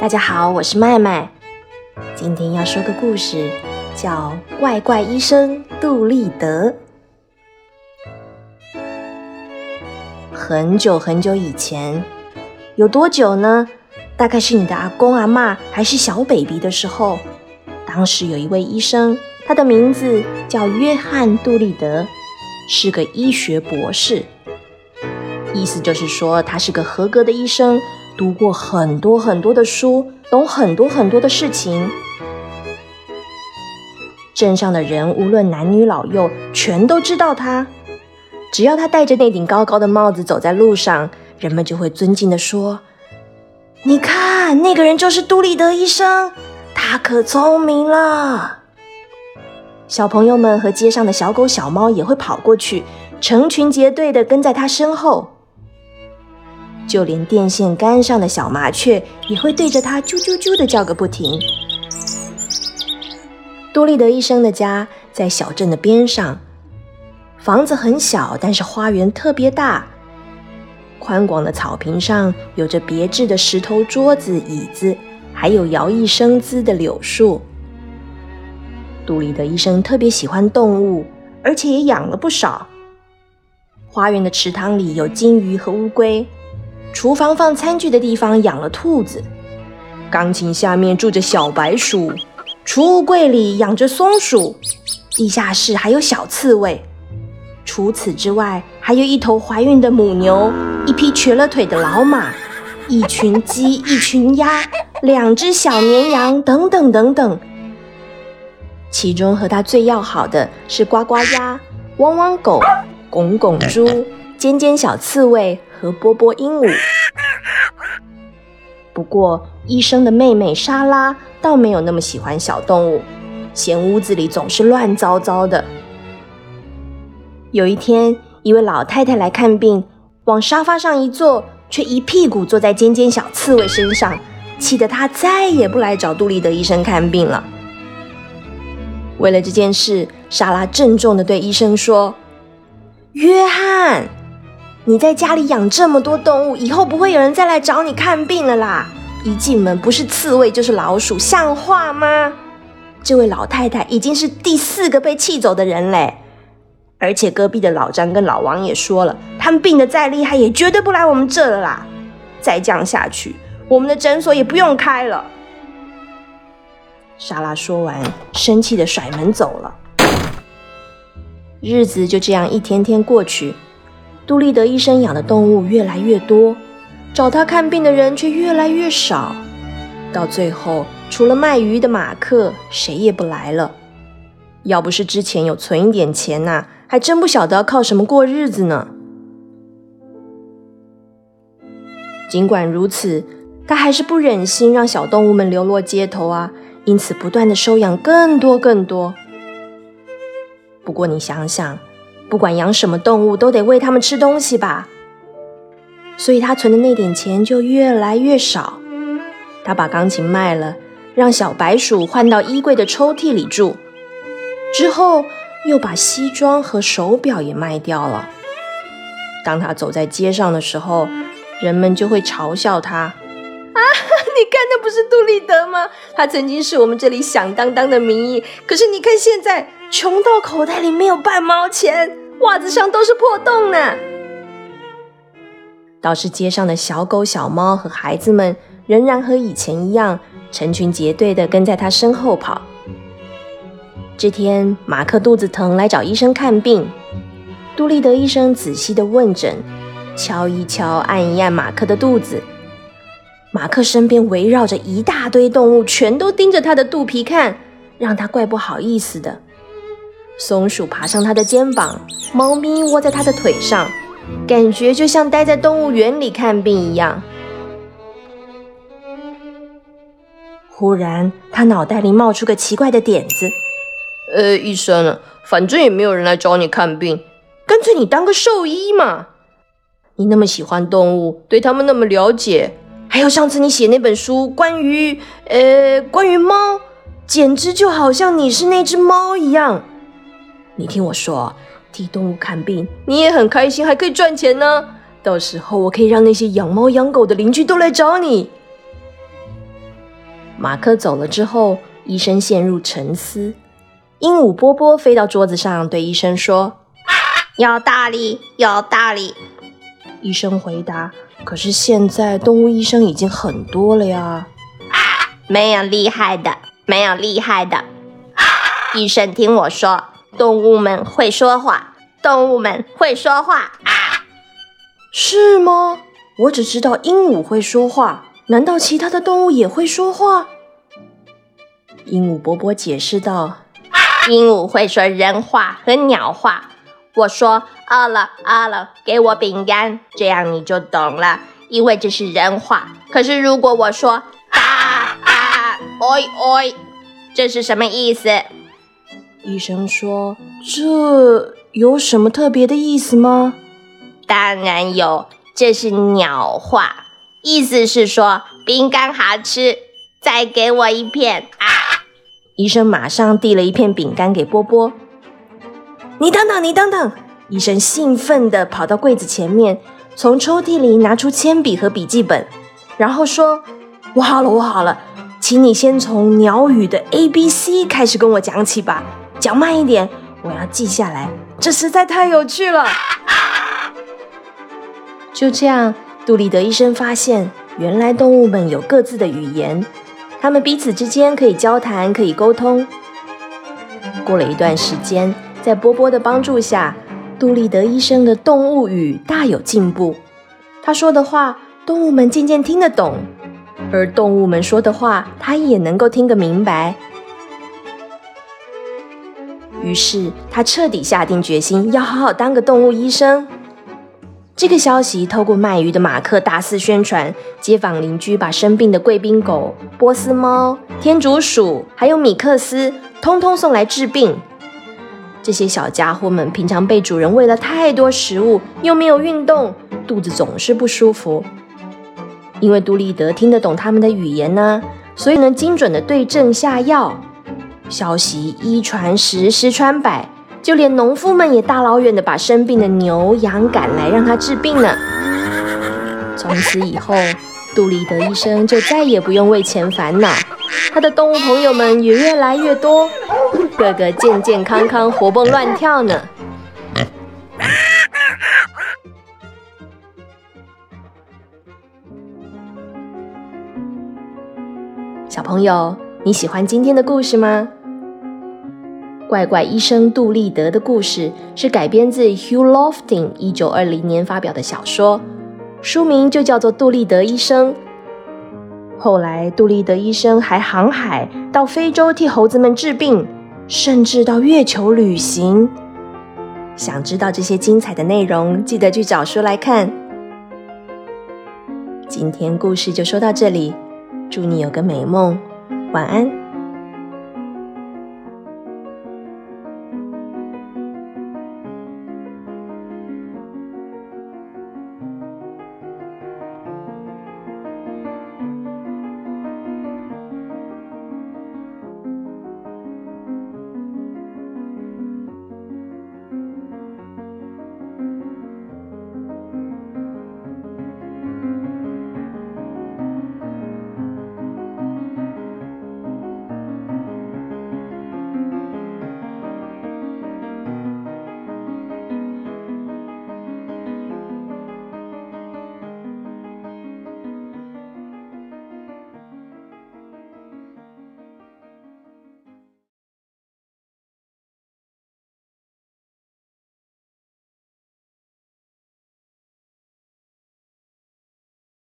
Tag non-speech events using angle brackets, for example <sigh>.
大家好，我是麦麦。今天要说个故事，叫《怪怪医生杜立德》。很久很久以前，有多久呢？大概是你的阿公阿妈还是小 baby 的时候。当时有一位医生，他的名字叫约翰杜立德，是个医学博士。意思就是说，他是个合格的医生，读过很多很多的书，懂很多很多的事情。镇上的人，无论男女老幼，全都知道他。只要他戴着那顶高高的帽子走在路上，人们就会尊敬地说：“你看，那个人就是杜立德医生，他可聪明了。”小朋友们和街上的小狗、小猫也会跑过去，成群结队地跟在他身后。就连电线杆上的小麻雀也会对着它啾啾啾的叫个不停。多利德医生的家在小镇的边上，房子很小，但是花园特别大。宽广的草坪上有着别致的石头桌子、椅子，还有摇曳生姿的柳树。杜立德医生特别喜欢动物，而且也养了不少。花园的池塘里有金鱼和乌龟。厨房放餐具的地方养了兔子，钢琴下面住着小白鼠，储物柜里养着松鼠，地下室还有小刺猬。除此之外，还有一头怀孕的母牛，一匹瘸了腿的老马，一群鸡，一群鸭，两只小绵羊，等等等等。其中和他最要好的是呱呱鸭、汪汪狗、拱拱猪、尖尖小刺猬。和波波鹦鹉。不过，医生的妹妹莎拉倒没有那么喜欢小动物，嫌屋子里总是乱糟糟的。有一天，一位老太太来看病，往沙发上一坐，却一屁股坐在尖尖小刺猬身上，气得她再也不来找杜立德医生看病了。为了这件事，莎拉郑重地对医生说：“约翰。”你在家里养这么多动物，以后不会有人再来找你看病了啦！一进门不是刺猬就是老鼠，像话吗？这位老太太已经是第四个被气走的人嘞，而且隔壁的老张跟老王也说了，他们病得再厉害，也绝对不来我们这了啦！再这样下去，我们的诊所也不用开了。莎拉说完，生气的甩门走了。日子就这样一天天过去。杜立德医生养的动物越来越多，找他看病的人却越来越少。到最后，除了卖鱼的马克，谁也不来了。要不是之前有存一点钱呐，还真不晓得靠什么过日子呢。尽管如此，他还是不忍心让小动物们流落街头啊，因此不断的收养更多更多。不过你想想。不管养什么动物，都得喂它们吃东西吧。所以他存的那点钱就越来越少。他把钢琴卖了，让小白鼠换到衣柜的抽屉里住。之后又把西装和手表也卖掉了。当他走在街上的时候，人们就会嘲笑他：“啊，看那不是杜立德吗？他曾经是我们这里响当当的名医，可是你看现在。”穷到口袋里没有半毛钱，袜子上都是破洞呢。倒是街上的小狗、小猫和孩子们仍然和以前一样，成群结队的跟在他身后跑。这天，马克肚子疼来找医生看病。杜立德医生仔细的问诊，敲一敲，按一按马克的肚子。马克身边围绕着一大堆动物，全都盯着他的肚皮看，让他怪不好意思的。松鼠爬上他的肩膀，猫咪窝在他的腿上，感觉就像待在动物园里看病一样。忽然，他脑袋里冒出个奇怪的点子：“呃，医生，反正也没有人来找你看病，干脆你当个兽医嘛！你那么喜欢动物，对他们那么了解，还有上次你写那本书关于……呃，关于猫，简直就好像你是那只猫一样。”你听我说，替动物看病，你也很开心，还可以赚钱呢。到时候我可以让那些养猫养狗的邻居都来找你。马克走了之后，医生陷入沉思。鹦鹉波波飞到桌子上，对医生说：“有道理，有道理。”医生回答：“可是现在动物医生已经很多了呀。”没有厉害的，没有厉害的。医生，听我说，动物们会说话，动物们会说话啊！是吗？我只知道鹦鹉会说话，难道其他的动物也会说话？鹦鹉伯伯解释道。鹦鹉会说人话和鸟话。我说饿了饿了，给我饼干，这样你就懂了，因为这是人话。可是如果我说啊啊，oi oi，这是什么意思？医生说这有什么特别的意思吗？当然有，这是鸟话，意思是说饼干好吃，再给我一片啊。医生马上递了一片饼干给波波。你等等，你等等！医生兴奋地跑到柜子前面，从抽屉里拿出铅笔和笔记本，然后说：“我好了，我好了，请你先从鸟语的 A B C 开始跟我讲起吧，讲慢一点，我要记下来。这实在太有趣了。” <laughs> 就这样，杜立德医生发现，原来动物们有各自的语言。他们彼此之间可以交谈，可以沟通。过了一段时间，在波波的帮助下，杜立德医生的动物语大有进步。他说的话，动物们渐渐听得懂；而动物们说的话，他也能够听个明白。于是，他彻底下定决心，要好好当个动物医生。这个消息透过卖鱼的马克大肆宣传，街坊邻居把生病的贵宾狗、波斯猫、天竺鼠，还有米克斯，通通送来治病。这些小家伙们平常被主人喂了太多食物，又没有运动，肚子总是不舒服。因为杜立德听得懂他们的语言呢，所以能精准的对症下药。消息一传十，十传百。就连农夫们也大老远的把生病的牛羊赶来让他治病呢。从此以后，杜立德医生就再也不用为钱烦恼，他的动物朋友们也越来越多，个个健健康康、活蹦乱跳呢。小朋友，你喜欢今天的故事吗？怪怪医生杜立德的故事是改编自 Hugh Lofting 一九二零年发表的小说，书名就叫做《杜立德医生》。后来，杜立德医生还航海到非洲替猴子们治病，甚至到月球旅行。想知道这些精彩的内容，记得去找书来看。今天故事就说到这里，祝你有个美梦，晚安。